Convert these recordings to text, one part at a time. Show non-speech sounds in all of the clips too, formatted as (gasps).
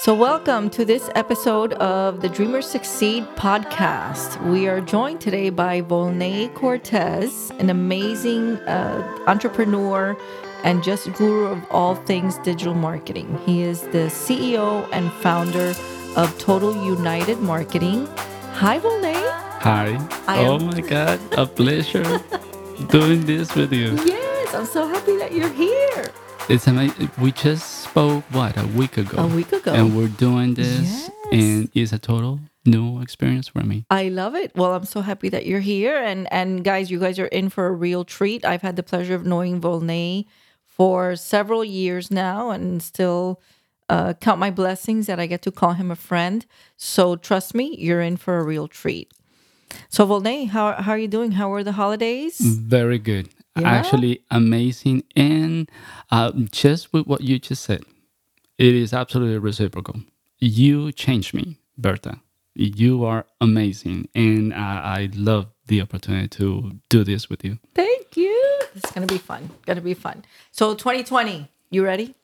So, welcome to this episode of the Dreamers Succeed podcast. We are joined today by Volney Cortes, an amazing uh, entrepreneur and just guru of all things digital marketing. He is the CEO and founder of Total United Marketing. Hi, Volney. Hi. I oh am- my God, a pleasure doing this with you. Yes, I'm so happy that you're here. It's amazing. We just spoke, what, a week ago? A week ago. And we're doing this, Yes. and it's a total new experience for me. I love it. Well, I'm so happy that you're here, and and guys, you guys are in for a real treat. I've had the pleasure of knowing Volney for several years now, and still uh, count my blessings that I get to call him a friend. So trust me, you're in for a real treat. So Volney, how how are you doing? How were the holidays? Very good. Yeah? Actually, amazing. And uh, just with what you just said, it is absolutely reciprocal. You changed me, Berta. You are amazing. And I, I love the opportunity to do this with you. Thank you. It's gonna be fun. Gonna be fun. So 2020, you ready?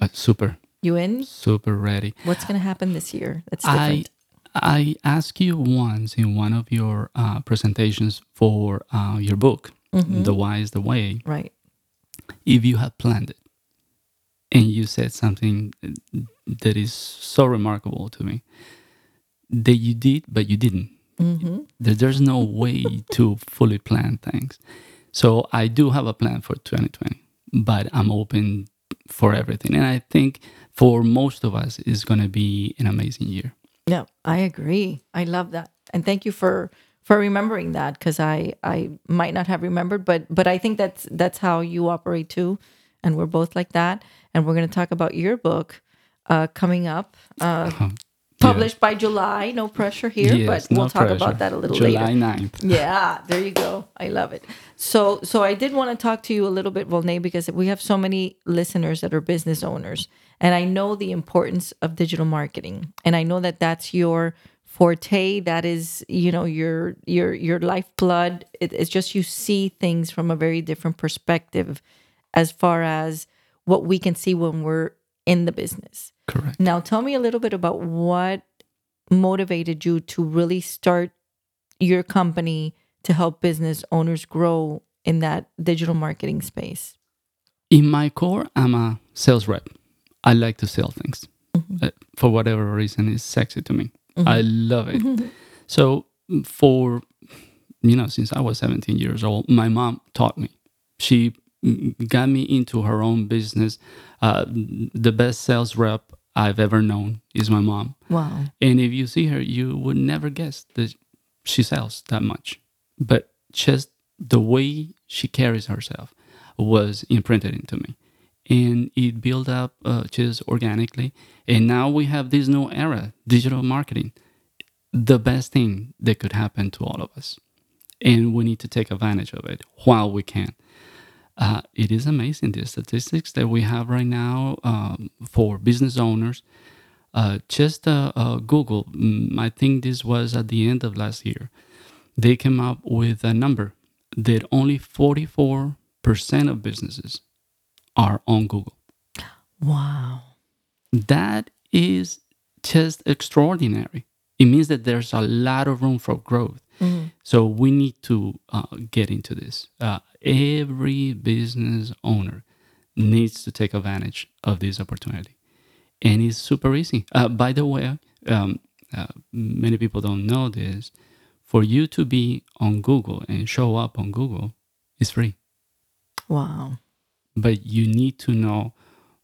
Uh, super, You in? super ready. What's gonna happen this year? That's I different. I asked you once in one of your uh, presentations for uh, your book, Mm-hmm. "The Why Is the Way," right. if you have planned it, and you said something that is so remarkable to me that you did, but you didn't. Mm-hmm. That there's no way to fully plan things. So I do have a plan for 2020, but I'm open for everything, and I think for most of us, it's going to be an amazing year. Yeah, I agree. I love that, and thank you for for remembering that because I I might not have remembered, but but I think that's that's how you operate too, and we're both like that. And we're going to talk about your book uh, coming up, uh, published by July. No pressure here, Yes, but we'll no talk pressure. about that a little July later. 9th. (laughs) Yeah, there you go. I love it. So so I did want to talk to you a little bit, Volney, because we have so many listeners that are business owners, and I know the importance of digital marketing, and I know that that's your forte. That is, you know, your your your lifeblood. It, it's just you see things from a very different perspective, as far as what we can see when we're in the business. Correct. Now, tell me a little bit about what motivated you to really start your company to help business owners grow in that digital marketing space. In my core, I'm a sales rep. I like to sell things. Uh, for whatever reason, it's sexy to me. I love it. (laughs) So, for, you know, since I was 17 years old, my mom taught me. She got me into her own business. Uh, the best sales rep I've ever known is my mom. Wow. And if you see her, you would never guess that she sells that much. But just the way she carries herself was imprinted into me. And it built up uh, just organically. And now we have this new era digital marketing. The best thing that could happen to all of us. And we need to take advantage of it while we can. Uh, it is amazing the statistics that we have right now um, for business owners. Uh, just uh, uh, Google, mm, I think this was at the end of last year, they came up with a number that only 44% of businesses are on Google. Wow. That is just extraordinary. It means that there's a lot of room for growth. So we need to uh, get into this. Uh, every business owner needs to take advantage of this opportunity, and it's super easy. Uh, by the way, um, uh, many people don't know this. For you to be on Google and show up on Google is free, Wow. But you need to know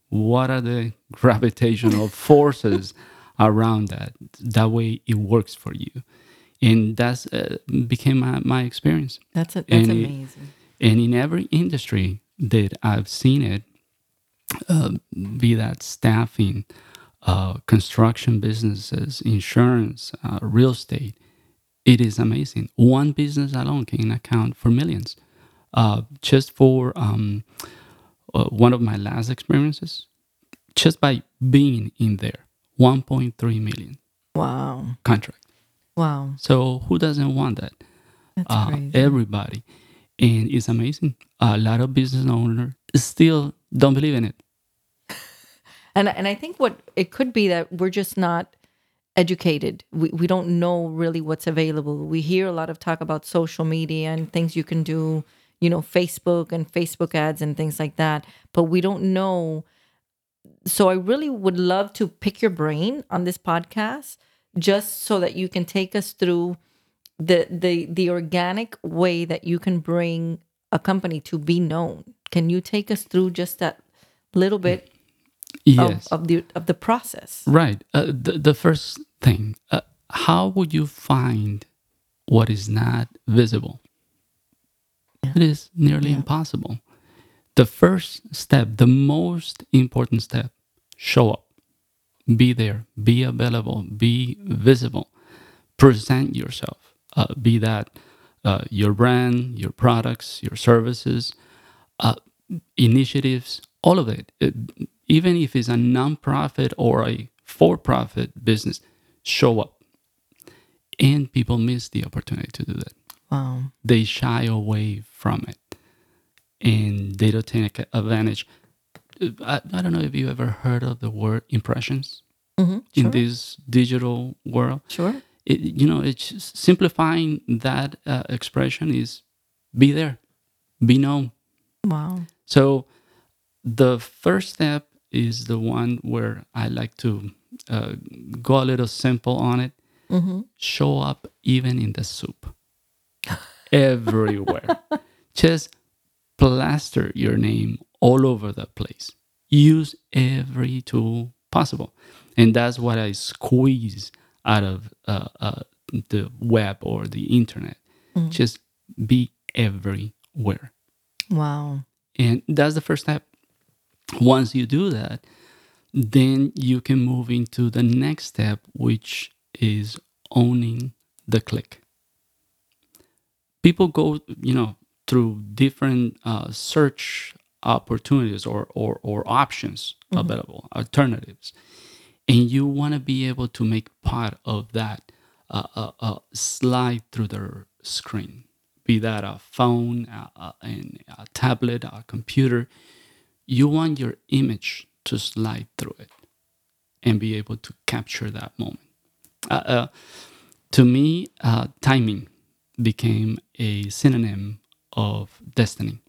what are the gravitational (laughs) forces around that. That way, it works for you, and that's uh, became my, my experience. That's a, that's And it- amazing. And in every industry that I've seen it, uh, be that staffing, uh, construction businesses, insurance, uh, real estate, it is amazing. One business alone can account for millions. Uh, just for um, uh, one of my last experiences, just by being in there, 1.3 million Wow. contract. Wow. So who doesn't want that? That's uh, crazy. everybody. And it's amazing. A lot of business owners still don't believe in it. (laughs) And and I think what it could be that we're just not educated. We we don't know really what's available. We hear a lot of talk about social media and things you can do, you know, Facebook and Facebook ads and things like that, but we don't know so I really would love to pick your brain on this podcast just so that you can take us through the the the organic way that you can bring a company to be known. Can you take us through just that little bit Yes. of, of the of the process? Right. Uh, the, the first thing, uh, how would you find what is not visible? It is nearly impossible. The first step, the most important step, show up. Be there, be available, be visible, present yourself. Uh, be that uh, your brand, your products, your services, uh, initiatives, all of it. It- Even if it's a nonprofit or a for profit business, show up. And people miss the opportunity to do that. Wow. They shy away from it and they don't take advantage. I, I don't know if you ever heard of the word impressions Mm-hmm. in Sure. this digital world sure. it, you know it's simplifying that uh, expression is be there be known Wow. so the first step is the one where i like to uh, go a little simple on it Mm-hmm. show up even in the soup everywhere. (laughs) Just plaster your name all over the place. Use every tool possible. And that's what i squeeze out of uh, uh, the web or the internet. Just be everywhere. Wow. and that's the first step. Once you do that then you can move into the next step which is owning the click people go you know through different uh, search opportunities or, or, or options available alternatives. And you want to be able to make part of that uh, uh, uh, slide through their screen be that a phone and a tablet a computer. You want your image to slide through it and be able to capture that moment. Uh, uh, to me uh, timing became a synonym of destiny.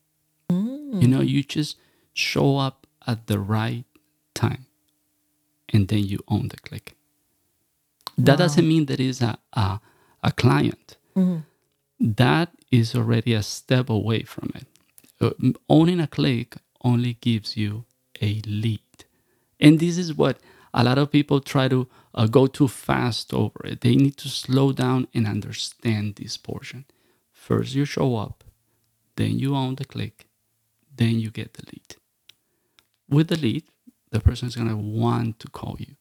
You know you just show up at the right time and then you own the click. That doesn't mean that is a, a, a client. That is already a step away from it. Uh, owning a click only gives you a lead. And this is what a lot of people try to uh, go too fast over it. They need to slow down and understand this portion. First you show up then you own the click then you get the lead. With the lead the person is going to want to call you.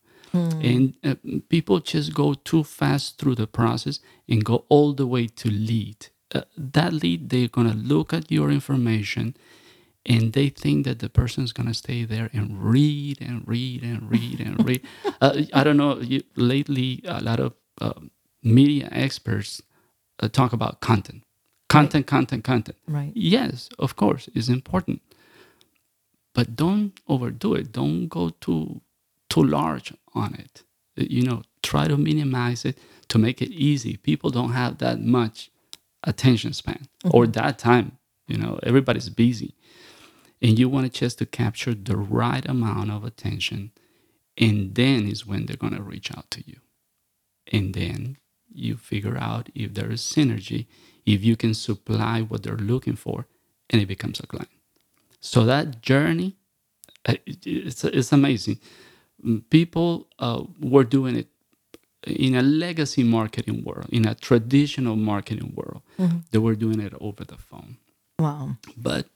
And uh, people just go too fast through the process and go all the way to lead. Uh, that lead they're going to look at your information and they think that the person is going to stay there and read and read and read and read. (laughs) Uh, i don't know you, lately a lot of uh, media experts uh, talk about content. Content content content. Right. yes of course it's important. But don't overdo it. Don't go too too large on it. You know try to minimize it to make it easy. People don't have that much attention span or that time. You know everybody's busy and you want just to capture the right amount of attention. And then is when they're going to reach out to you. And then you figure out if there is synergy if you can supply what they're looking for and it becomes a client. So that journey uh, it's, it's amazing. People uh, were doing it in a legacy marketing world in a traditional marketing world. They were doing it over the phone. Wow. but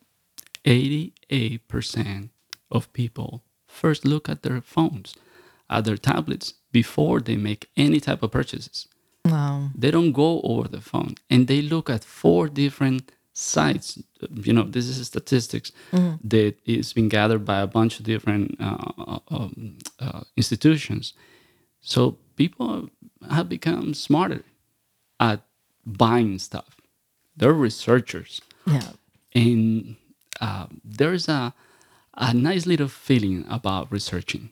88% of people first look at their phones, at their tablets before they make any type of purchases. Wow. They don't go over the phone and they look at four different sites. You know, this is statistics that is been gathered by a bunch of different uh, um, uh, institutions. So people have become smarter at buying stuff. They're researchers Yeah. and uh, there's a, a nice little feeling about researching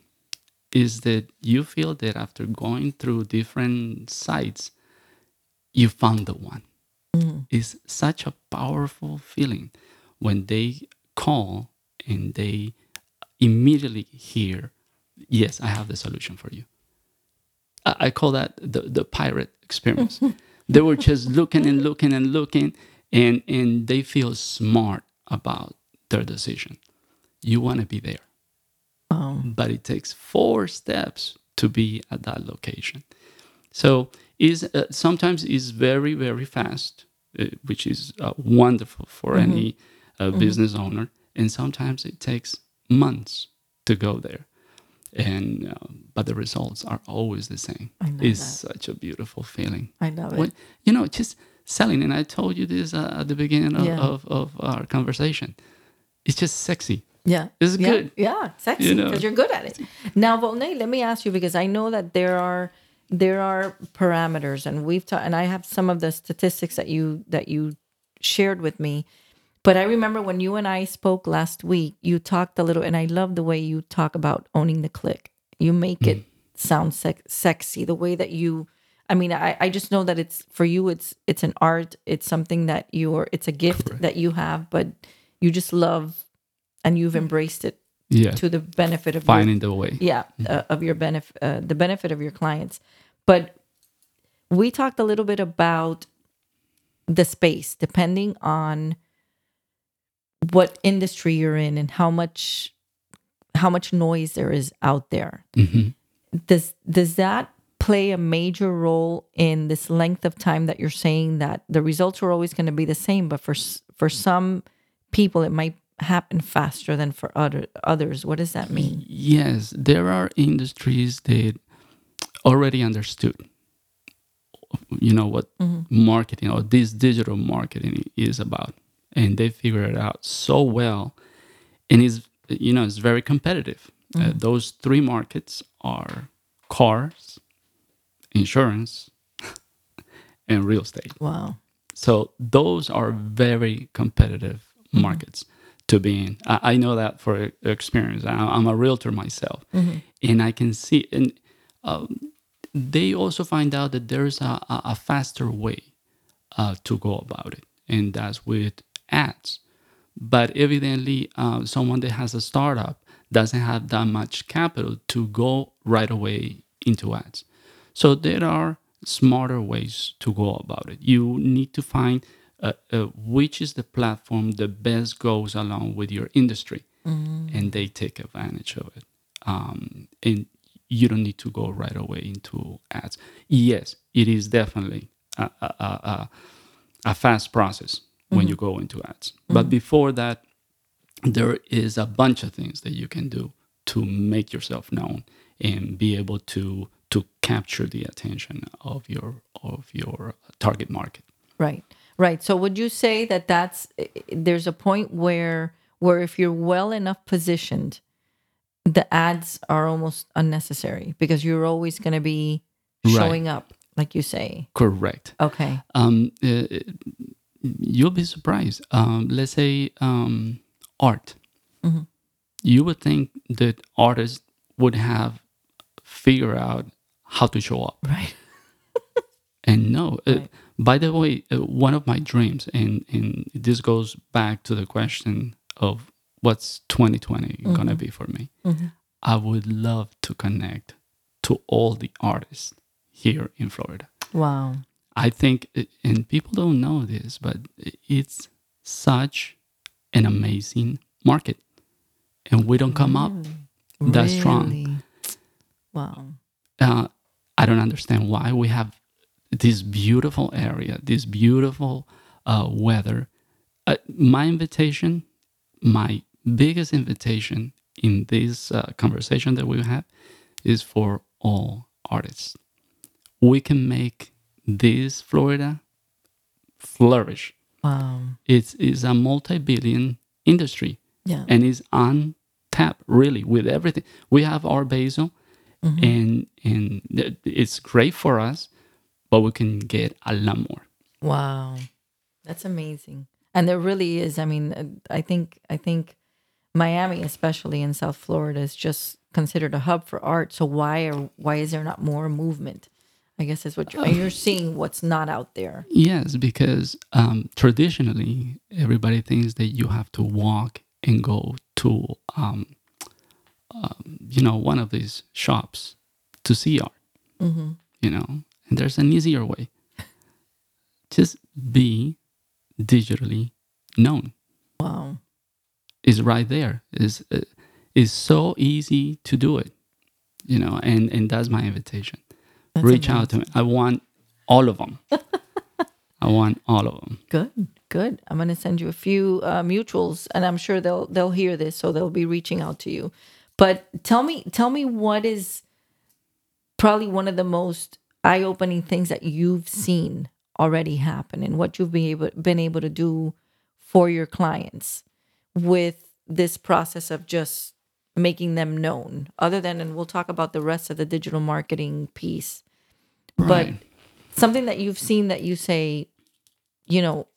is that you feel that after going through different sites, you found the one. It's such a powerful feeling when they call and they immediately hear, yes, I have the solution for you. I, I call that the, the pirate experience. (laughs) they were just looking and looking and looking, and, and they feel smart about their decision. You want to be there Oh, but it takes four steps to be at that location. So is uh, sometimes is very very fast, uh, which is uh, wonderful for any uh, business owner, and sometimes it takes months to go there. And uh, but the results are always the same. I know It's that. such a beautiful feeling. I love it. When, you know, just selling, and I told you this uh, at the beginning of, Yeah. of, of our conversation. It's just sexy. Yeah. It's yeah. good. Yeah, sexy You because know. you're good at it. Now, Volney, let me ask you because I know that there are there are parameters, and we've talked, and I have some of the statistics that you that you shared with me. But I remember when you and I spoke last week, you talked a little, and I love the way you talk about owning the click. You make it sound sec- sexy. The way that you, I mean, I, I just know that it's for you. It's it's an art. It's something that you're. It's a gift that you have, but you just love, and you've embraced it Yeah, to the benefit of your, finding the way. yeah uh, of your benefit uh, the benefit of your clients but we talked a little bit about the space depending on what industry you're in and how much how much noise there is out there Mhm. does does that play a major role in this length of time that you're saying that the results are always going to be the same but for for some people it might happen faster than for other others. What does that mean? Yes, there are industries that already understood, you know, what marketing or this digital marketing is about, and they figure it out so well, and is you know it's very competitive. Uh, those three markets are cars, insurance, (laughs) and real estate. wow So those are very competitive markets to be in. I, I know that for experience. I, I'm a realtor myself, and I can see. And um, they also find out that there's a, a a faster way uh, to go about it, and that's with ads. But evidently, uh, someone that has a startup doesn't have that much capital to go right away into ads. So there are smarter ways to go about it. You need to find uh, uh, which is the platform that best goes along with your industry, and they take advantage of it. Um, and you don't need to go right away into ads. Yes, it is definitely a, a, a, a, a fast process when you go into ads. But before that, there is a bunch of things that you can do to make yourself known and be able to to capture the attention of your of your target market. Right. Right. So would you say that that's there's a point where where if you're well enough positioned, the ads are almost unnecessary because you're always going to be Right. showing up, like you say. Correct. Okay. Um, uh, you'll be surprised. Um, let's say um, art. You would think that artists would have figured out how to show up. Right. (laughs) And no, uh, Right. by the way, uh, one of my dreams, and, and this goes back to the question of what's 2020 going to be for me. I would love to connect to all the artists here in Florida. Wow. I think, uh, and people don't know this, but it's such an amazing market. And we don't come up that strong. Wow. uh, I don't understand why we have this beautiful area, this beautiful uh, weather. Uh, my invitation, my biggest invitation in this uh, conversation that we have is for all artists. We can make this Florida flourish. Wow. It's, it's a multi billion industry Yeah. and is on tap really with everything. We have our basil, and and th- it's great for us, but we can get a lot more. Wow, that's amazing. And there really is. I mean, uh, I think I think Miami, especially in South Florida, is just considered a hub for art. So why are why is there not more movement? I guess that's what you're, you're seeing what's not out there. Yes, because um, traditionally everybody thinks that you have to walk and go to, um, um, you know, one of these shops to see art. You know, and there's an easier way. Just be digitally known. Wow. Is right there. Is uh, is so easy to do it. You know, and and that's my invitation. That's Reach out to me. I want all of them. (laughs) I want all of them. Good, good. I'm going to send you a few uh, mutuals, and I'm sure they'll they'll hear this, so they'll be reaching out to you. But tell me, tell me what is probably one of the most eye-opening things that you've seen already happen, and what you've been able been able to do for your clients with this process of just making them known. Other than, and we'll talk about the rest of the digital marketing piece, but something that you've seen that you say, you know,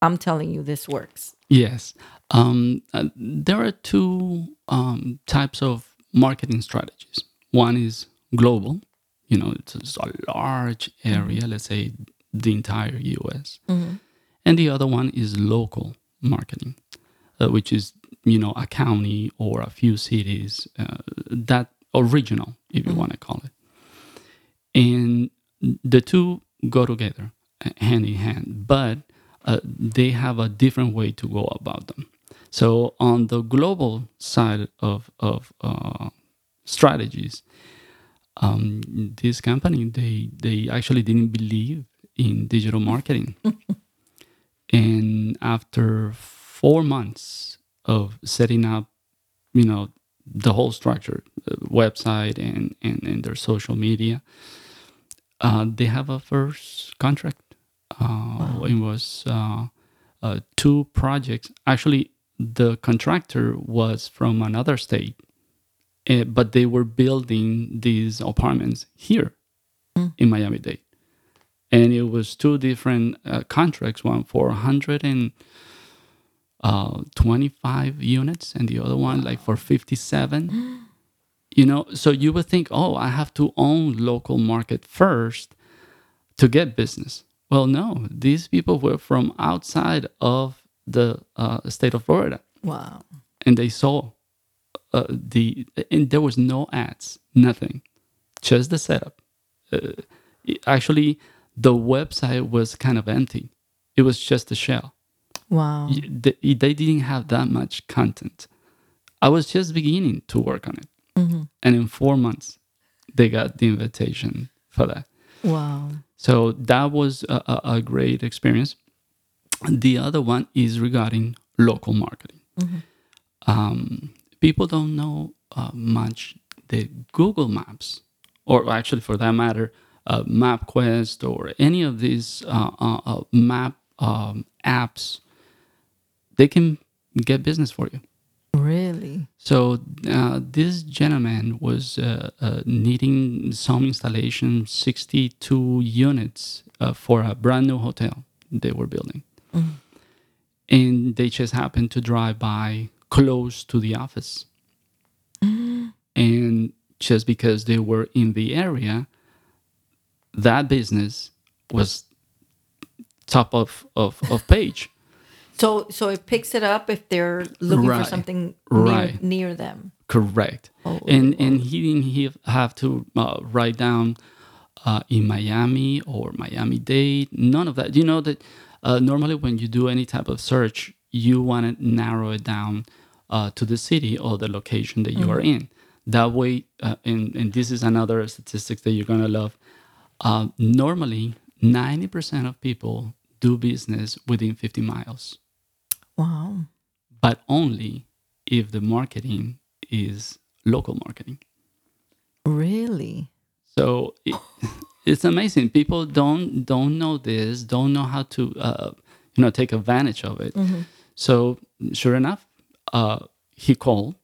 I'm telling you this works. Yes. Um, uh, there are two um, types of marketing strategies. One is global, you know, it's, it's a large area, let's say the entire US. And the other one is local marketing, uh, which is, you know, a county or a few cities, uh, that original, if you want to call it. And the two go together uh, hand in hand, but uh, they have a different way to go about them. So on the global side of of uh, strategies, um, this company they they actually didn't believe in digital marketing, (laughs) and after four months of setting up, you know, the whole structure, uh, website and, and and their social media, uh, they have a first contract. Uh, It was uh, uh, two projects. Actually, the contractor was from another state, eh, but they were building these apartments here in Miami Dade, and it was two different uh, contracts. One for 125 units, and the other one like for 57 (gasps) you know so you would think oh i have to own local market first to get business. Well no these people were from outside of the uh, state of florida. Wow. and they saw uh, the and there was no ads nothing. Just the setup. Uh, actually the website was kind of empty. It was just a shell. Wow. They, they didn't have that much content. I was just beginning to work on it. And in four months they got the invitation for that. Wow. so that was a, a, a great experience the other one is regarding local marketing um, people don't know uh, much the google maps or actually for that matter uh, mapquest or any of these uh, uh, uh, map um, apps they can get business for you Really? so uh, this gentleman was uh, uh, needing some installation, 62 units uh, for a brand new hotel they were building. And they just happened to drive by close to the office. And just because they were in the area, that business was top of, of, of page. So so it picks it up if they're looking Right. for something near, Right. near them. Correct. Oh, and and he didn't have to uh, write down uh, in Miami or Miami Dade. None of that. You know that uh, normally when you do any type of search, you want to narrow it down uh, to the city or the location that you are in. That way, uh, and and this is another statistic that you're gonna love. Uh, normally, ninety percent of people do business within fifty miles Wow. but only if the marketing is local marketing. Really? So it, (laughs) it's amazing. People don't don't know this, don't know how to uh, you know take advantage of it. So sure enough, uh, he called.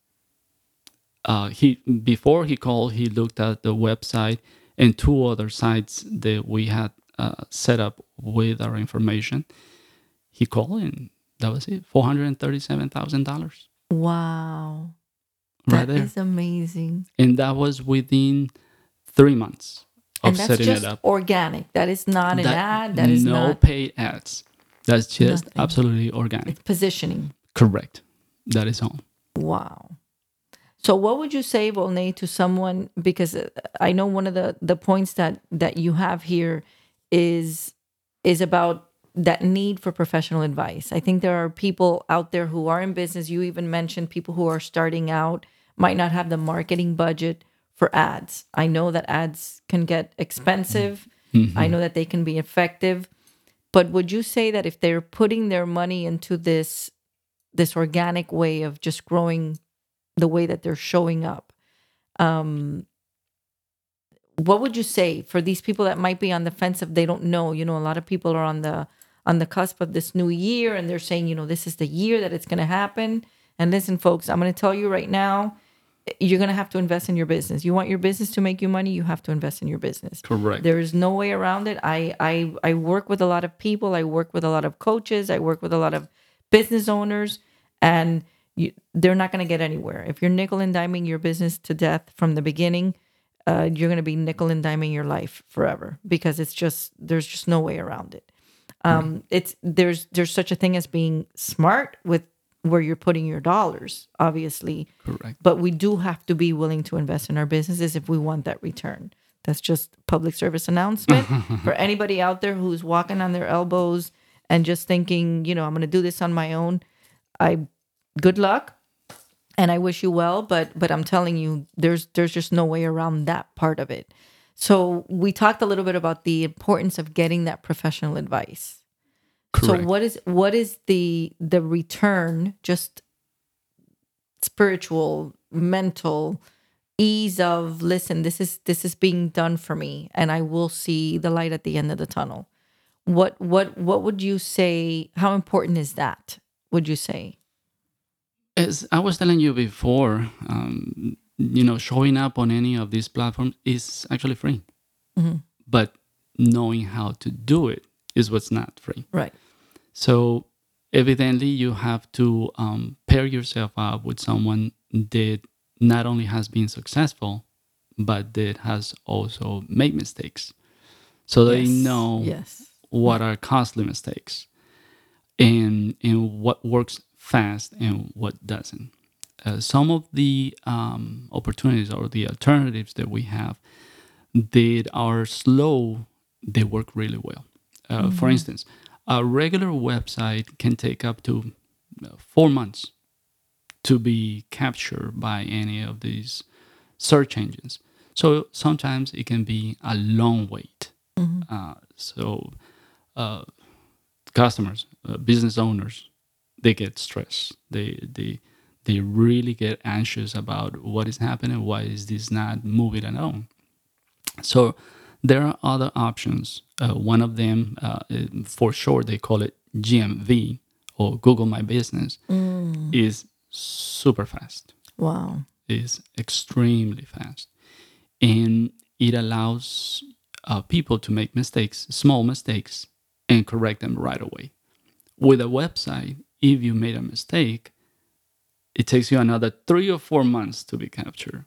Uh, he before he called, he looked at the website and two other sites that we had uh, set up with our information. He called and that was it, four hundred and thirty-seven thousand dollars. Wow. right That there. is amazing. and that was within three months And that's just organic. That is not an That- ad. That is no not paid ads. That's just Nothing. absolutely organic. it's positioning. Correct. That is all. Wow. So what would you say, Volney, to someone because uh, I know one of the the points that that you have here is is about that need for professional advice. I think there are people out there who are in business. You even mentioned people who are starting out might not have the marketing budget for ads. I know that ads can get expensive. I know that they can be effective. But would you say that if they're putting their money into this this organic way of just growing the way that they're showing up. Um, what would you say for these people that might be on the fence if they don't know? You know, a lot of people are on the on the cusp of this new year and they're saying, you know, this is the year that it's going to happen. And listen, folks, I'm going to tell you right now, you're going to have to invest in your business. You want your business to make you money, you have to invest in your business. Correct. There is no way around it. I, I I work with a lot of people. I work with a lot of coaches. I work with a lot of business owners, and you, they're not going to get anywhere if you're nickel and diming your business to death from the beginning. Uh, you're going to be nickel and diming your life forever because it's just there's just no way around it. Um, It's there's there's such a thing as being smart with where you're putting your dollars, obviously, Correct. but we do have to be willing to invest in our businesses if we want that return. That's just public service announcement (laughs) for anybody out there who's walking on their elbows and just thinking, you know, I'm going to do this on my own. I good luck and I wish you well, but but I'm telling you there's there's just no way around that part of it. So we talked a little bit about the importance of getting that professional advice. Correct. So what is what is the the return just spiritual, mental ease of listen, this is this is being done for me and I will see the light at the end of the tunnel. What what what would you say how important is that? Would you say? As I was telling you before, um, you know, showing up on any of these platforms is actually free. But knowing how to do it is what's not free. Right. So evidently, you have to um, pair yourself up with someone that not only has been successful, but that has also made mistakes. So they know Yes. what are costly mistakes and and what works fast and what doesn't. Uh, some of the um, opportunities or the alternatives that we have that are slow, they work really well. Uh, For instance, a regular website can take up to uh, four months to be captured by any of these search engines. So sometimes it can be a long wait. Uh, so uh, customers, uh, business owners, they get stressed. They they they really get anxious about what is happening. Why is this not moving along? So there are other options. Uh, one of them, uh, for sure, they call it GMB or Google My Business, is super fast Wow. is extremely fast and it allows uh, people to make mistakes small mistakes and correct them right away with a website if you made a mistake it takes you another three or four months to be captured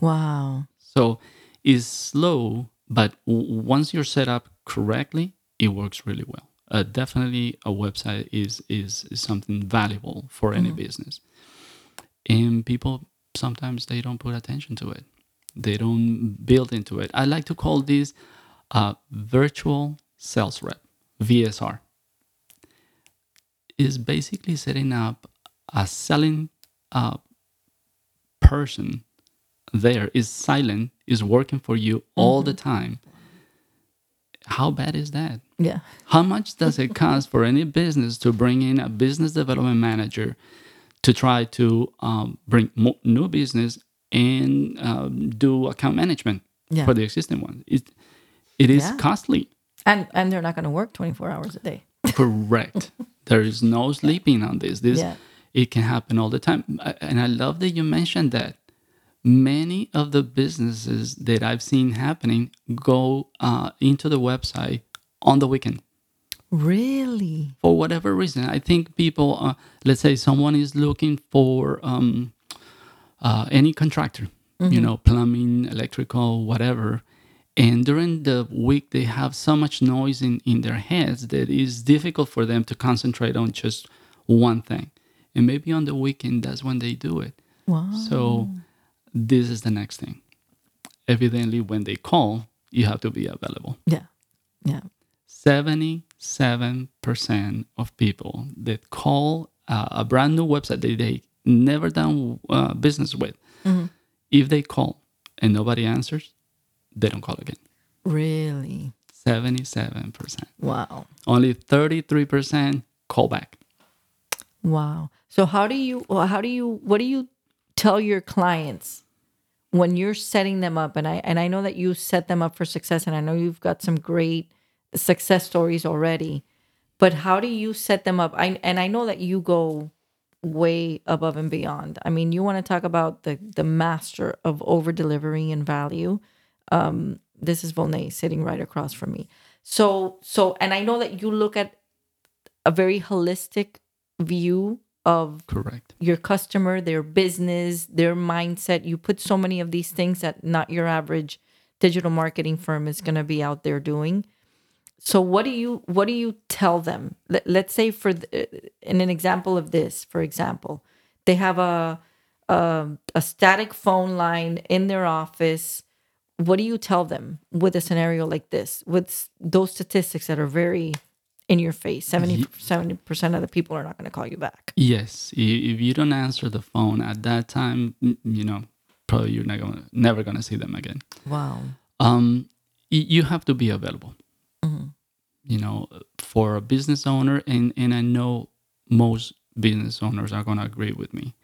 Wow. so it's slow but w- once you're set up correctly it works really well. Uh, definitely a website is, is is something valuable for any business. And people sometimes they don't put attention to it. They don't build into it. I like to call this a virtual sales rep vsr is basically setting up a selling uh, person there is silent is working for you all the time how bad is that Yeah. how much does it (laughs) cost for any business to bring in a business development manager to try to um, bring mo- new business and um, do account management Yeah. for the existing one? It, it is Yeah. costly. And and they're not going to work 24 hours a day. (laughs) Correct. there is no sleeping on this. This Yeah. it can happen all the time. And I love that you mentioned that. Many of the businesses that I've seen happening go uh, into the website on the weekend. Really? for whatever reason. I think people, uh, let's say someone is looking for um, uh, any contractor, you know, plumbing, electrical, whatever. And during the week, they have so much noise in, in their heads that it's difficult for them to concentrate on just one thing. And maybe on the weekend, that's when they do it. Wow. So this is the next thing. Evidently, when they call, you have to be available. Yeah. Yeah. 77% of people that call uh, a brand new website that they never done uh, business with, if they call and nobody answers, they don't call again. Really? 77%. Wow. Only 33% call back. Wow. So how do you how do you what do you tell your clients when you're setting them up and I and I know that you set them up for success and I know you've got some great success stories already. But how do you set them up? I and I know that you go way above and beyond. I mean, you want to talk about the the master of over delivering and value. Um this is Volney sitting right across from me. So so and I know that you look at a very holistic view of Correct. your customer, their business, their mindset. You put so many of these things that not your average digital marketing firm is going to be out there doing. So what do you what do you tell them? Let, let's say for the, uh, in an example of this, for example, they have a, a a static phone line in their office. What do you tell them with a scenario like this? With those statistics that are very in your face, 70 percent of the people are not going to call you back. Yes, if you don't answer the phone at that time, you know, probably you're not gonna, never gonna see them again. Wow. Um, you have to be available. You know, for a business owner, and and I know most business owners are gonna agree with me.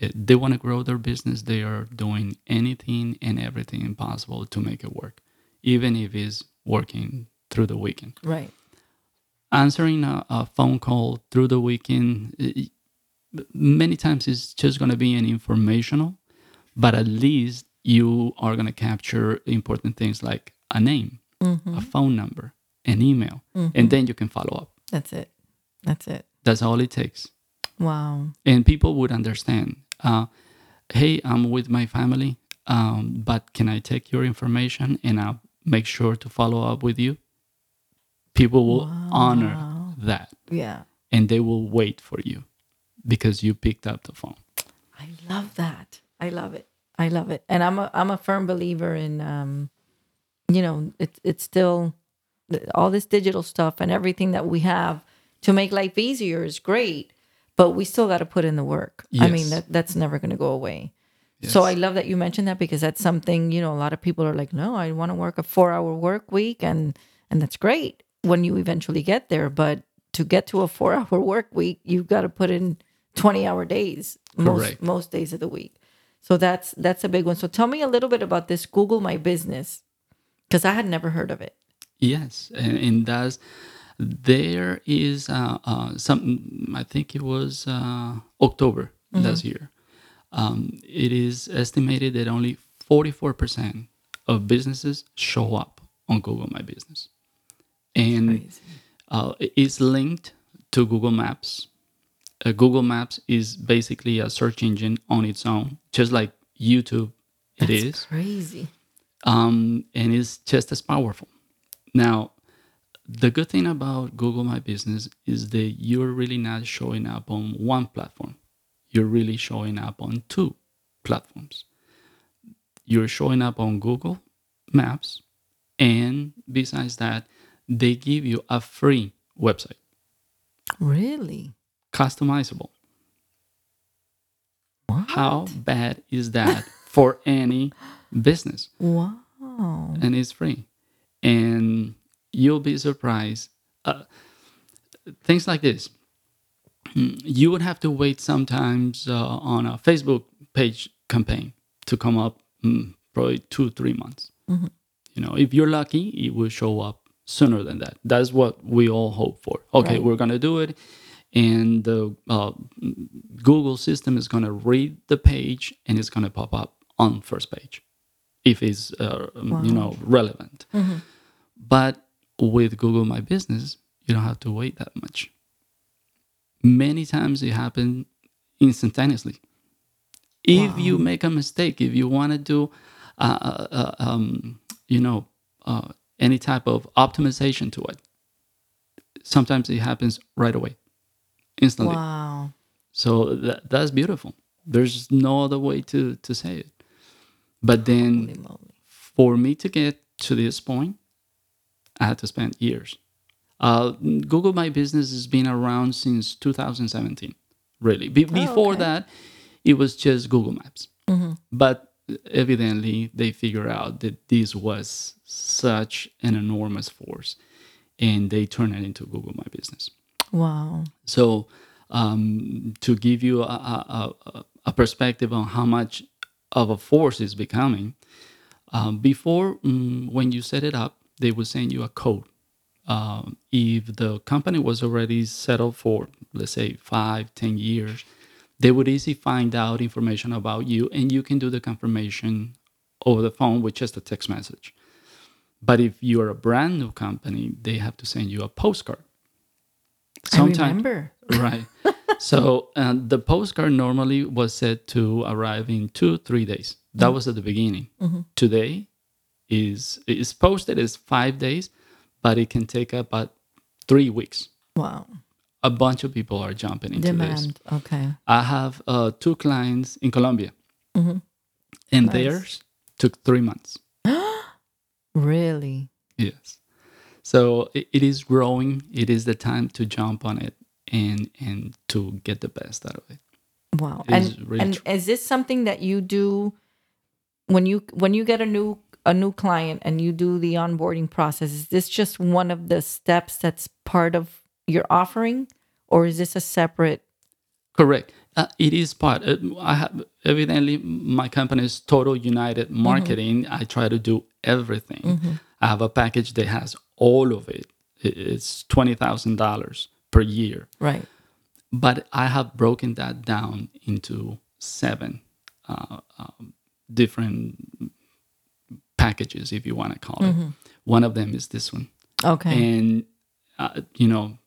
Eh, They want to grow their business. They are doing anything and everything possible to make it work, even if it's working through the weekend Right. Answering a, a phone call through the weekend many times it's just going to be an informational but at least you are going to capture important things like a name a phone number an email and then you can follow up That's it. That's it. that's all it takes Wow. and people would understand uh, hey i'm with my family um, but can i take your information and i'll make sure to follow up with you people will honor that Yeah. and they will wait for you because you picked up the phone. I love that. I love it. I love it. And I'm a I'm a firm believer in um you know, it's it's still all this digital stuff and everything that we have to make life easier is great, but we still got to put in the work. I mean, that that's never going to go away. So I love that you mentioned that because that's something, you know, a lot of people are like, "No, I want to work a 4-hour work week and and that's great when you eventually get there, but to get to a 4-hour (laughs) work week, you've got to put in 20-hour days most Correct. most days of the week. So that's that's a big one. So tell me a little bit about this Google My Business because I had never heard of it. Yes, and, and that's there is uh, uh, some. I think it was uh, October last year. Um, it is estimated that only forty four percent of businesses show up on Google My Business, and uh, it's linked to Google Maps. Uh, Google Maps is basically a search engine on its own, just like YouTube. It is That's crazy. um, and it's just as powerful. Now, the good thing about Google My Business is that you're really not showing up on one platform. You're really showing up on two platforms. You're showing up on Google Maps, and besides that, they give you a free website, Really? customizable. What? How bad is that for (laughs) any business? Wow. and it's free. And you'll be surprised. Uh, things like this. Mm, You would have to wait sometimes uh, on a Facebook page campaign to come up mm, probably two, three months. You know, if you're lucky, it will show up sooner than that. That's what we all hope for. Okay, Right. we're going to do it. And the uh, Google system is going to read the page and it's going to pop up on first page if it's uh, you know relevant. But with Google My Business, you don't have to wait that much. Many times it happens instantaneously. If you make a mistake, if you want to do, uh, uh, uh, um, you know, uh, any type of optimization to it, sometimes it happens right away, instantly. Wow. So that, that's beautiful. There's no other way to to say it. But then for me to get to this point, I had to spend years. Uh, Google My Business has been around since 2017, really. Be- before okay. that, it was just Google Maps. But evidently, they figure out that this was such an enormous force, and they turn it into Google My Business. Wow. So, um, to give you a, a, a, perspective on how much of a force is becoming, um, before mm, when you set it up, they would send you a code. Um, if the company was already settled for, let's say, five, ten years, they would easily find out information about you, and you can do the confirmation over the phone with just a text message. But if you're a brand new company, they have to send you a postcard. I remember. (laughs) Right. so uh, the postcard normally was said to arrive in two, three days. That was at the beginning. Today is is posted as five days, but it can take about three weeks. Wow. A bunch of people are jumping into this. Demand. Okay. I have uh, two clients in Colombia, and theirs took three months. (gasps) Really? Yes. So it, it is growing. It is the time to jump on it and and to get the best out of it. Wow. It is and really and is this something that you do when you when you get a new a new client and you do the onboarding process? Is this just one of the steps that's part of your offering, or is this a separate? Correct. Uh, it is part. Uh, I have evidently my company is Total United Marketing. I try to do everything. I have a package that has all of it. It- It's twenty thousand dollars per year, Right. but I have broken that down into seven uh, um, different packages, if you want to call it. One of them is this one, Okay. and uh, you know,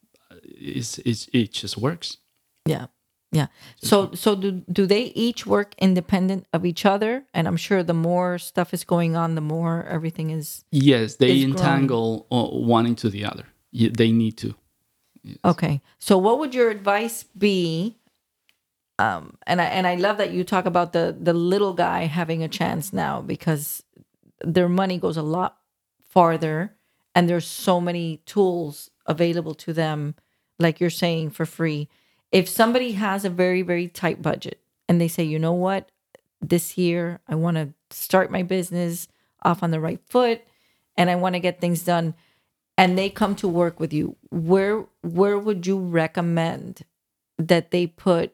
it's, it's it just works. Yeah. Yeah. So so do do they each work independent of each other? And I'm sure the more stuff is going on, the more everything is Yes, they is entangle uh, one into the other. They need to. Okay. So what would your advice be? Um, and I and I love that you talk about the the little guy having a chance now because their money goes a lot farther and there's so many tools available to them, like you're saying, for free. If somebody has a very, very tight budget and they say, you know what, this year I want to start my business off on the right foot and I want to get things done and they come to work with you, where where would you recommend that they put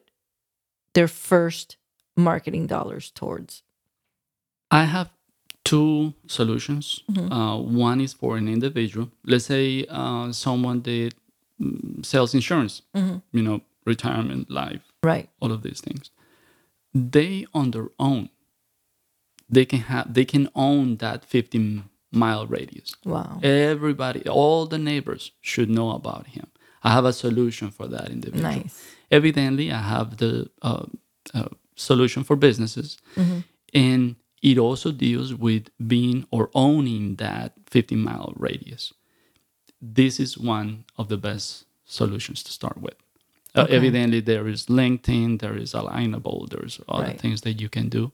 their first marketing dollars towards? I have two solutions. Mm-hmm. Uh, one is for an individual. Let's say uh, someone that mm, sells insurance, Mm-hmm. you know, retirement, life, Right. all of these things. They on their own, they can have they can own that 15 mile radius. Wow. Everybody, all the neighbors should know about him. I have a solution for that individual. Nice. Evidently, I have the uh, uh, solution for businesses, and it also deals with being or owning that 50 mile radius. This is one of the best solutions to start with. Uh, evidently, there is LinkedIn, there is Alignable, there's other Right. things that you can do,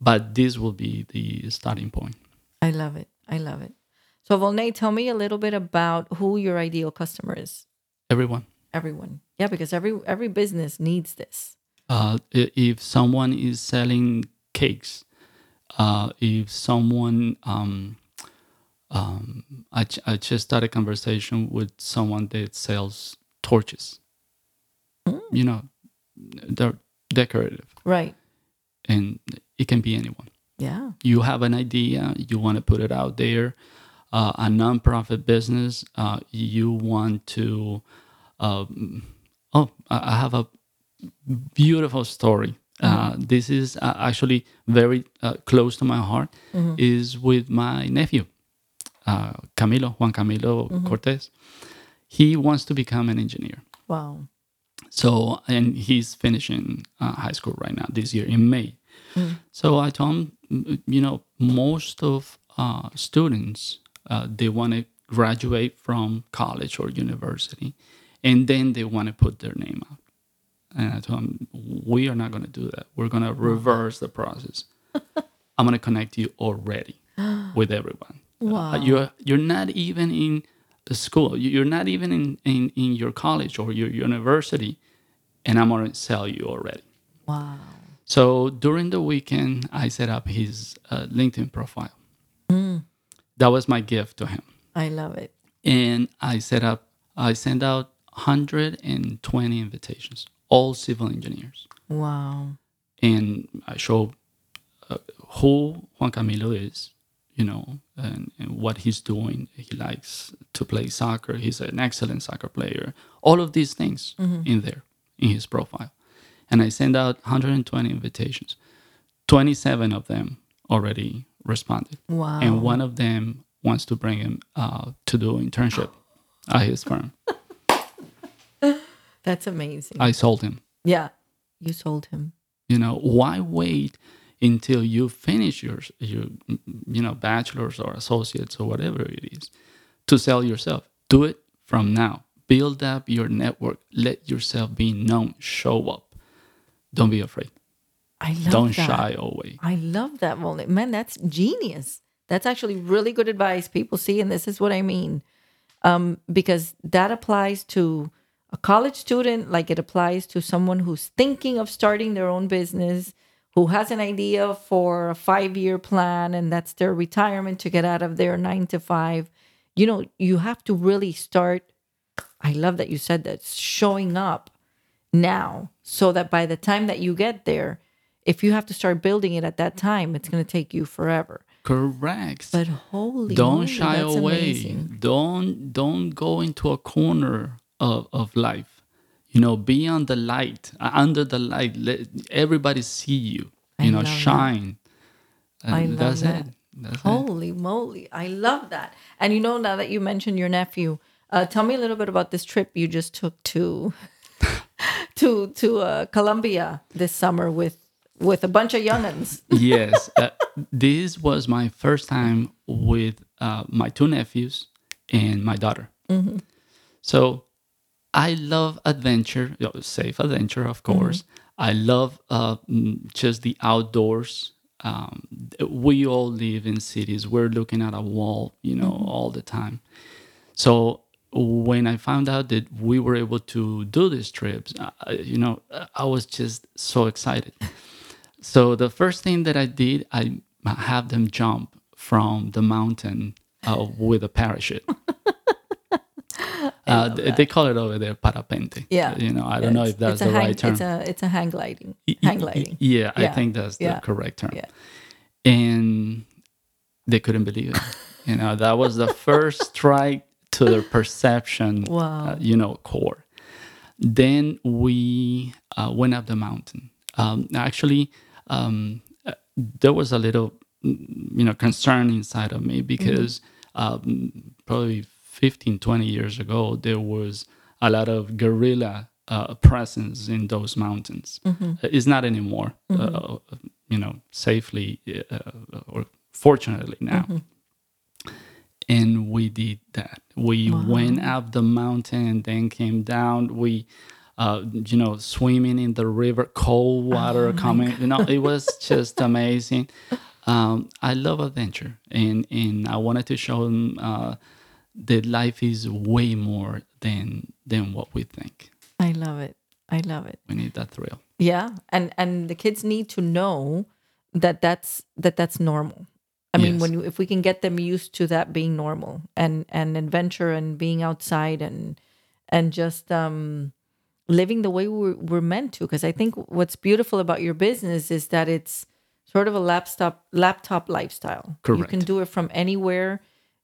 but this will be the starting point. I love it. I love it. So Volney, tell me a little bit about who your ideal customer is. Everyone. Everyone. Yeah, because every every business needs this. uh, if someone is selling cakes, uh, if someone, um, um, I, I just started a conversation with someone that sells torches. You know, they're decorative Right. and it can be anyone. Yeah. You have an idea, you want to put it out there, uh, a nonprofit business, uh, you want to. Um, oh, I have a beautiful story. Uh, this is uh, actually very uh, close to my heart. Is with my nephew, uh, Camilo Juan Camilo Cortes. He wants to become an engineer. Wow. So, and he's finishing uh, high school right now this year in May. So I told him, you know, most of uh, students uh, they want to graduate from college or university, and then they want to put their name out. And I told him, we are not going to do that. We're going to reverse the process. (laughs) I'm going to connect you already (gasps) with everyone. Wow. Uh, you're you're not even in school. You- You're not even in, in, in your college or your university, and I'm going to sell you already. Wow. So during the weekend, I set up his uh, LinkedIn profile. That was my gift to him. I love it. And I set up, I sent out 120 invitations, all civil engineers. Wow. And I showed uh, who Juan Camilo is, you know, and, and what he's doing. He likes to play soccer. He's an excellent soccer player. All of these things in there, in his profile. And I sent out 120 invitations. 27 of them already responded. Wow. And one of them wants to bring him uh, to do internship at his firm. (laughs) That's amazing. I sold him. yeah. You sold him. You know, why wait until you finish your your you know bachelor's or associates or whatever it is to sell yourself? Do it from now. Build up your network. Let yourself be known. Show up. Don't be afraid. I love Don't that. shy away. I love that, Volney. Man, that's genius. That's actually really good advice. People see, and this is what I mean. Um, because that applies to a college student, like it applies to someone who's thinking of starting their own business, who has an idea for a five year plan, and that's their retirement to get out of their nine to five. You know, you have to really start. I love that you said that showing up now so that by the time that you get there, if you have to start building it at that time, it's going to take you forever. Correct. But holy, don't moly, shy that's away amazing. don't don't go into a corner of, of life you know be on the light uh, under the light let everybody see you I you know love that. shine and I love that's that. it that's it Holy moly, I love that. And you know, now that you mentioned your nephew, uh, tell me a little bit about this trip you just took to (laughs) to to uh, Colombia this summer with with a bunch of youngins. (laughs) yes uh, this was my first time with uh, my two nephews and my daughter so i love adventure safe adventure of course. I love uh, mm, just the outdoors. Um, we all live in cities. We're looking at a wall you know all the time. So when I found out that we were able to do these trips, uh, you know, I was just so excited. So the first thing that I did, I have them jump from the mountain uh, with a parachute. (laughs) Uh, th- they call it over there parapente. Yeah. you know, I don't know if that's the hang, right term. It's a it's a hang gliding. Hang gliding. Yeah, I think that's the correct term. Yeah. And they couldn't believe it. you know, that was the (laughs) first strike to their perception, Wow. uh, you know, core. Then we uh, went up the mountain. Um, actually, um, uh, there was a little, mm, you know, concern inside of me because um, probably 15, 20 years ago, there was a lot of guerrilla uh, presence in those mountains. Uh, It's not anymore, uh, you know, safely uh, or fortunately now. And we did that. We went up the mountain and then came down. We, uh, you know, swimming in the river, cold water coming. You know, it was just amazing. Um, I love adventure, and and I wanted to show them uh, that life is way more than than what we think. I love it. I love it. We need that thrill. Yeah, and and the kids need to know that that's that that's normal. I mean, Yes. when you, if we can get them used to that being normal and and adventure and being outside and and just um living the way we're, we're meant to because i think what's beautiful about your business is that it's sort of a laptop laptop lifestyle Correct. you can do it from anywhere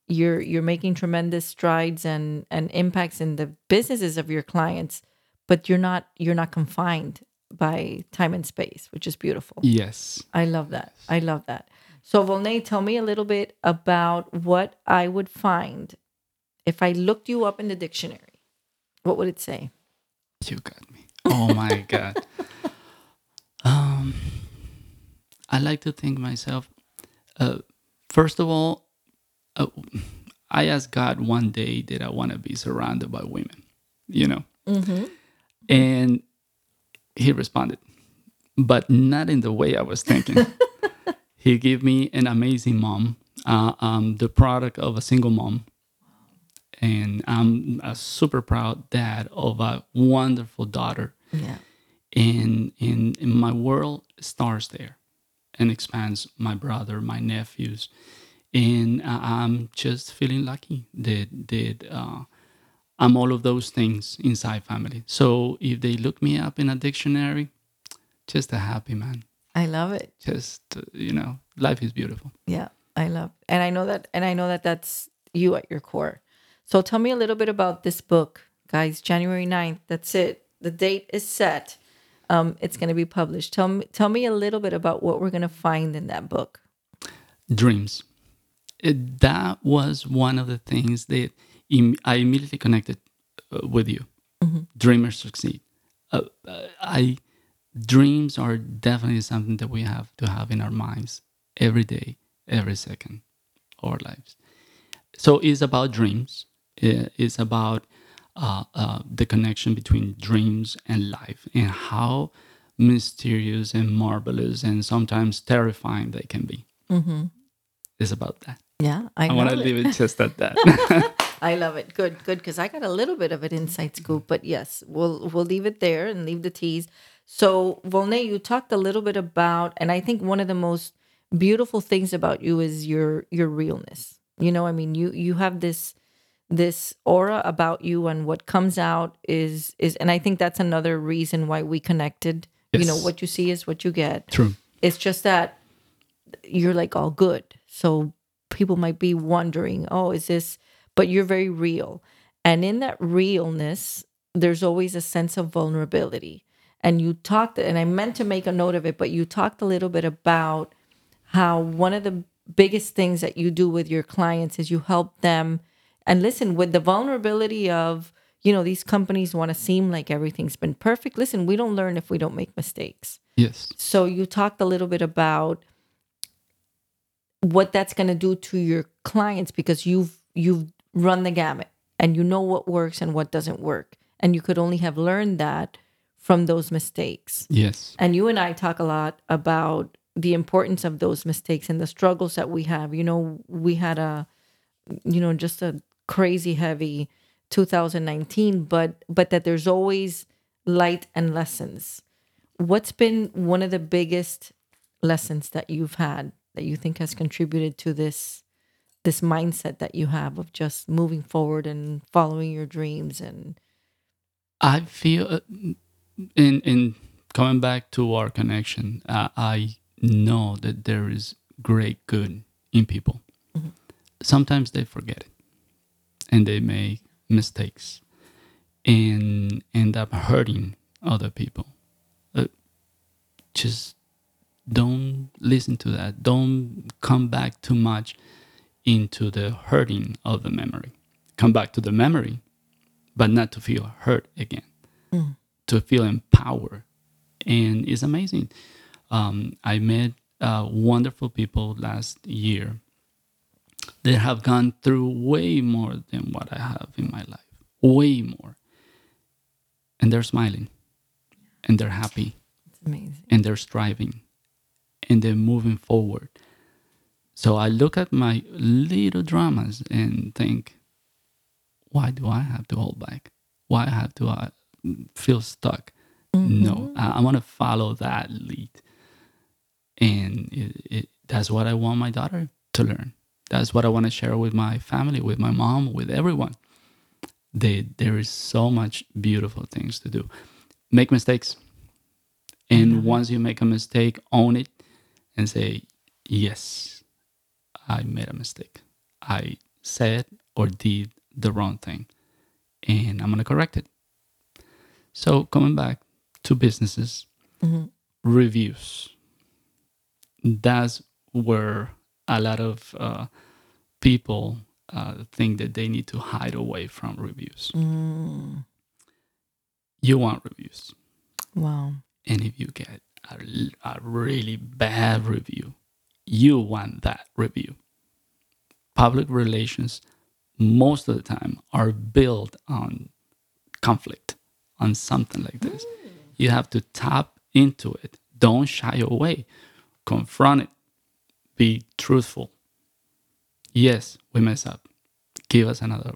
you're you're making tremendous strides and and impacts in the businesses of your clients but you're not you're not confined by time and space which is beautiful Yes. I love that. I love that. So, Volney, tell me a little bit about what I would find if I looked you up in the dictionary. What would it say? You got me. Oh my (laughs) god. Um, I like to think myself. Uh, first of all, uh, I asked God one day that I want to be surrounded by women, you know, and He responded, but not in the way I was thinking. (laughs) he gave me an amazing mom, uh, um, the product of a single mom, and I'm a super proud dad of a wonderful daughter. Yeah. and in, in my world starts there and expands my brother my nephews and i'm just feeling lucky that that uh, i'm all of those things inside family so if they look me up in a dictionary just a happy man I love it. just uh, you know life is beautiful Yeah, I love, and I know that, and I know that that's you at your core. So tell me a little bit about this book, guys. January 9th. That's it. The date is set. Um, it's going to be published. Tell me, tell me a little bit about what we're going to find in that book. dreams that was one of the things that im- i immediately connected uh, with you. Dreamers succeed. Uh, uh, i dreams are definitely something that we have to have in our minds every day every second of our lives. So it's about dreams. It's about uh, uh, the connection between dreams and life and how mysterious and marvelous and sometimes terrifying they can be. It's about that Yeah, I, i want to leave it just at that (laughs) (laughs) I love it. Good, good. Because I got a little bit of an inside scoop, but yes, we'll we'll leave it there and leave the tease. So, Volney, you talked a little bit about, and I think one of the most beautiful things about you is your your realness. You know, I mean, you you have this this aura about you, and what comes out is is, and I think that's another reason why we connected. You know, what you see is what you get. true It's just that you're like all good. So people might be wondering, oh, is this, but you're very real. And in that realness, there's always a sense of vulnerability. And you talked, and I meant to make a note of it, but you talked a little bit about how one of the biggest things that you do with your clients is you help them. And listen, with the vulnerability of, you know, these companies want to seem like everything's been perfect. Listen, we don't learn if we don't make mistakes. yes So you talked a little bit about what that's going to do to your clients because you've you've run the gamut and you know what works and what doesn't work and you could only have learned that from those mistakes. yes And you and I talk a lot about the importance of those mistakes and the struggles that we have. You know, we had a you know just a crazy heavy 2019 but but that there's always light and lessons what's been one of the biggest lessons that you've had that you think has contributed to this this mindset that you have of just moving forward and following your dreams and I feel, uh, in in coming back to our connection, uh, I know that there is great good in people. Sometimes they forget it, and they make mistakes, and end up hurting other people. Uh, just don't listen to that. Don't come back too much into the hurting of the memory. Come back to the memory but not to feel hurt again, to feel empowered. And it's amazing. Um, I met uh, wonderful people last year that have gone through way more than what I have in my life, way more. And they're smiling, and they're happy, it's amazing and they're striving, and they're moving forward. So I look at my little dramas and think, why do I have to hold back? Why have to I feel stuck? No, mm-hmm. I, I want to follow that lead, and it, it, that's what I want my daughter to learn. That's what I want to share with my family, with my mom, with everyone. They, there is so much beautiful things to do. Make mistakes, and mm-hmm. once you make a mistake, own it and say, "Yes, I made a mistake. I said or did the wrong thing, and I'm gonna correct it." So coming back to businesses, reviews. That's where a lot of uh, people uh, think that they need to hide away from reviews. You want reviews, wow and if you get a, a really bad review, you want that review. Public relations, most of the time, are built on conflict, on something like this. Mm. You have to tap into it. Don't shy away. Confront it. Be truthful. Yes, we mess up. Give us another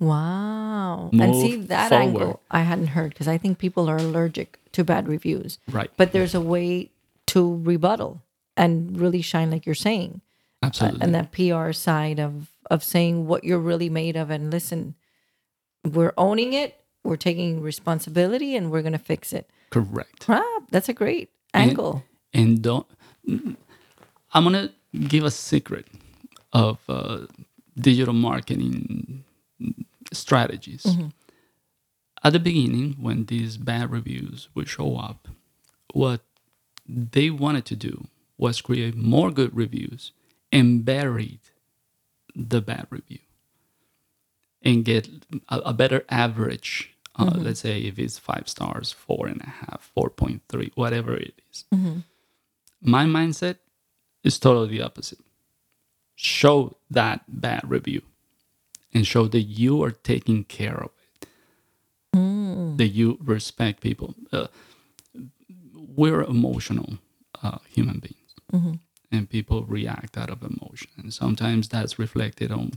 Wow. and see that forward. angle I hadn't heard because I think people are allergic to bad reviews. Right. But there's a way to rebuttal and really shine like you're saying. Absolutely. And that PR side of of saying what you're really made of and listen, we're owning it, we're taking responsibility and we're gonna fix it. Correct. Ah, that's a great angle. and don't i'm gonna give a secret of uh, digital marketing strategies mm-hmm. at the beginning when these bad reviews would show up what they wanted to do was create more good reviews and buried the bad review and get a, a better average. Uh, mm-hmm. Let's say if it's five stars, four and a half, 4.3, whatever it is. Mm-hmm. My mindset is totally the opposite. Show that bad review and show that you are taking care of it, that you respect people. Uh, we're emotional uh, human beings. And people react out of emotion. And sometimes that's reflected on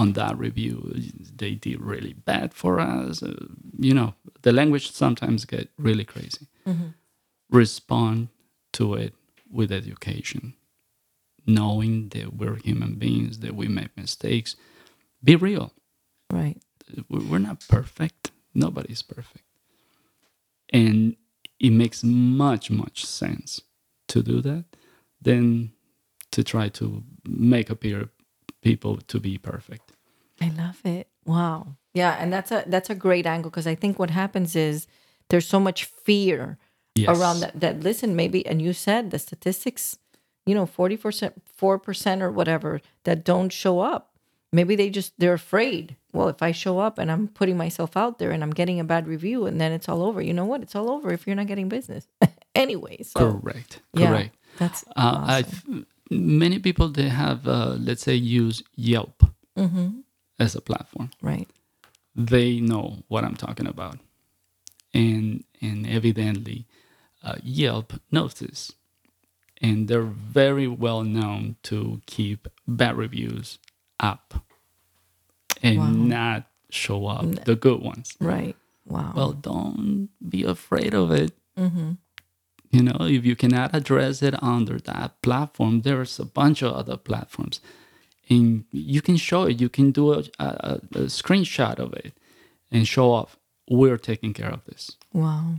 on that review. They did really bad for us. Uh, you know the language sometimes get really crazy. Respond to it with education knowing that we're human beings that we make mistakes be real Right. we- we're not perfect nobody's perfect and it makes much much sense to do that than to try to make appear people to be perfect I love it. Wow. Yeah, and that's a that's a great angle because I think what happens is there's so much fear yes around that that listen maybe and you said the statistics you know 40% 4% or whatever that don't show up maybe they just they're afraid. Well if i show up and i'm putting myself out there and i'm getting a bad review and then it's all over you know what? It's all over if you're not getting business. (laughs) Anyways so correct. yeah correct. that's uh, awesome. Many people they have uh, let's say use yelp Mm-hmm. as a platform. Right. They know what I'm talking about, and and evidently, uh, Yelp knows this, and they're very well known to keep bad reviews up, and Wow. not show up the good ones. right wow Well, don't be afraid of it. mm-hmm. You know, if you cannot address it under that platform, there's a bunch of other platforms, and you can show it. You can do a, a, a screenshot of it and show off. We're taking care of this. wow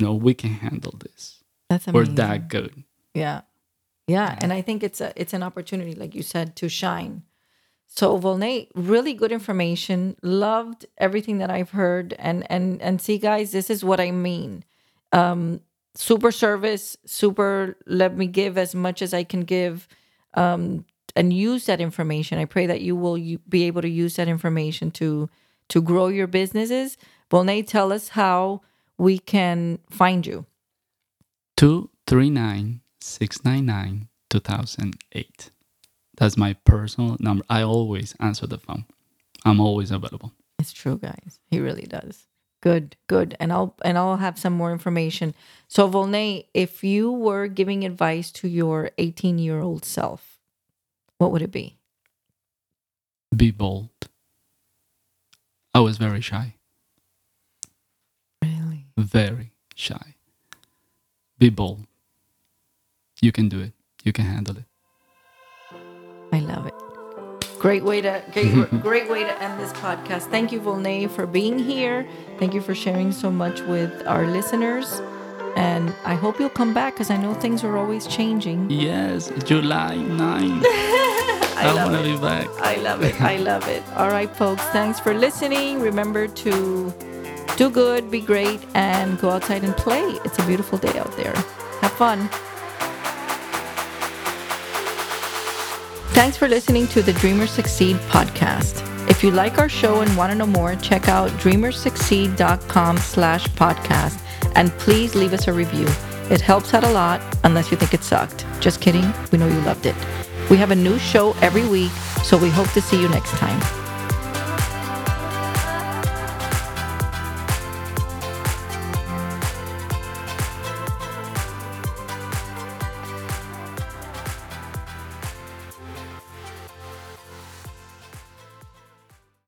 You know, we can handle this. that's We're that good. Yeah. Yeah. And I think it's a it's an opportunity, like you said, to shine. So Volney, really good information. Loved everything that I've heard. And and and see, guys, this is what I mean. Um, super service, super let me give as much as I can give. Um, and use that information. I pray that you will be able to use that information to to grow your businesses. Volney, tell us how we can find you. 239 699 2008. That's my personal number. I always answer the phone. I'm always available. It's true, guys. He really does. Good, good. And I'll and I'll have some more information. So Volney, if you were giving advice to your 18 year old self, what would it be? Be bold. I was very shy. Really? very shy. Be bold. You can do it. You can handle it. I love it. Great way to great, (laughs) great way to end this podcast. Thank you, Volney, for being here. Thank you for sharing so much with our listeners. And I hope you'll come back because I know things are always changing. Yes, July 9th. (laughs) I, love want to be back. I love it. I love it. (laughs) All right, folks. Thanks for listening. Remember to do good, be great, and go outside and play. It's a beautiful day out there. Have fun. Thanks for listening to the Dreamers Succeed podcast. If you like our show and want to know more, check out dreamersucceed.com slash podcast And please leave us a review. It helps out a lot unless you think it sucked. Just kidding. We know you loved it. We have a new show every week, so we hope to see you next time.